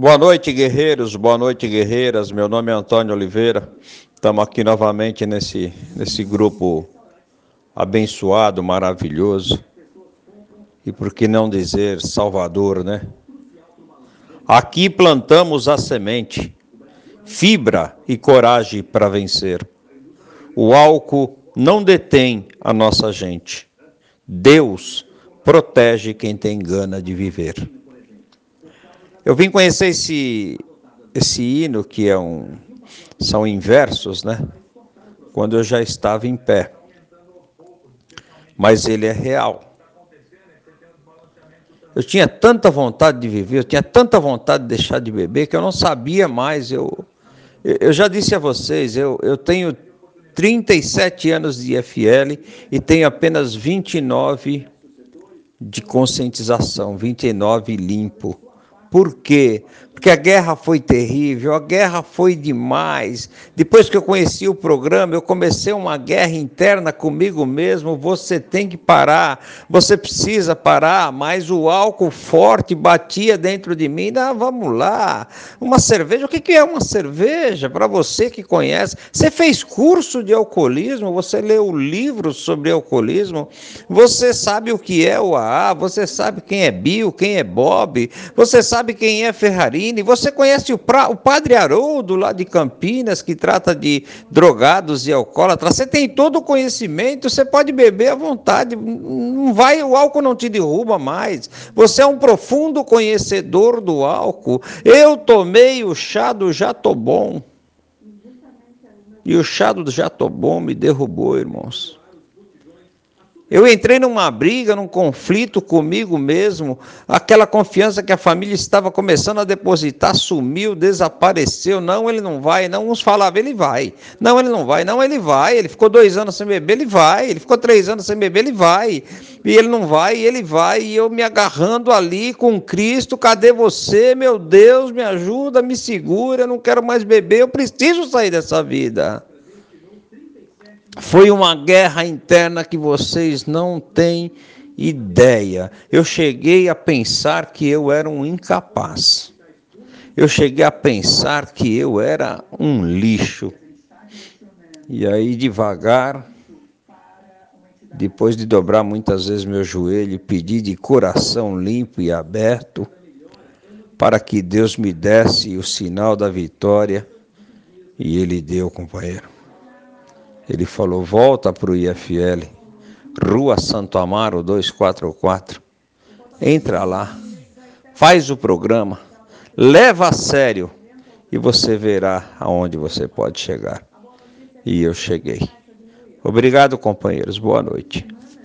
Boa noite, guerreiros, boa noite, guerreiras. Meu nome é Antônio Oliveira. Estamos aqui novamente nesse, nesse grupo abençoado, maravilhoso. E por que não dizer Salvador, né? Aqui plantamos a semente, fibra e coragem para vencer. O álcool não detém a nossa gente. Deus protege quem tem gana de viver. Eu vim conhecer esse, esse hino, que é um, são inversos, né? Quando eu já estava em pé. Mas ele é real. Eu tinha tanta vontade de viver, eu tinha tanta vontade de deixar de beber, que eu não sabia mais. Eu, eu já disse a vocês, eu, eu tenho 37 anos de IFL e tenho apenas 29 de conscientização, 29 limpo. Por quê? Porque a guerra foi terrível, a guerra foi demais. Depois que eu conheci o programa, eu comecei uma guerra interna comigo mesmo. Você tem que parar, você precisa parar. Mas o álcool forte batia dentro de mim. Ah, vamos lá, uma cerveja. O que é uma cerveja? Para você que conhece, você fez curso de alcoolismo, você leu livros sobre alcoolismo, você sabe o que é o AA, você sabe quem é Bill, quem é Bob, você sabe quem é Ferrari você conhece o, pra, o padre Haroldo lá de Campinas, que trata de drogados e alcoólatras. Você tem todo o conhecimento, você pode beber à vontade. Não vai, o álcool não te derruba mais. Você é um profundo conhecedor do álcool. Eu tomei o chá do Jatobom. E o chá do Jatobom me derrubou, irmãos. Eu entrei numa briga, num conflito comigo mesmo. Aquela confiança que a família estava começando a depositar sumiu, desapareceu. Não, ele não vai. Não, uns falavam, ele vai. Não, ele não vai. Não, ele vai. Ele ficou dois anos sem beber, ele vai. Ele ficou três anos sem beber, ele vai. E ele não vai, ele vai. E eu me agarrando ali com Cristo. Cadê você, meu Deus? Me ajuda, me segura. Eu não quero mais beber. Eu preciso sair dessa vida. Foi uma guerra interna que vocês não têm ideia. Eu cheguei a pensar que eu era um incapaz. Eu cheguei a pensar que eu era um lixo. E aí, devagar, depois de dobrar muitas vezes meu joelho pedir de coração limpo e aberto, para que Deus me desse o sinal da vitória, e Ele deu, companheiro. Ele falou: volta para o IFL, Rua Santo Amaro 244. Entra lá, faz o programa, leva a sério e você verá aonde você pode chegar. E eu cheguei. Obrigado, companheiros. Boa noite.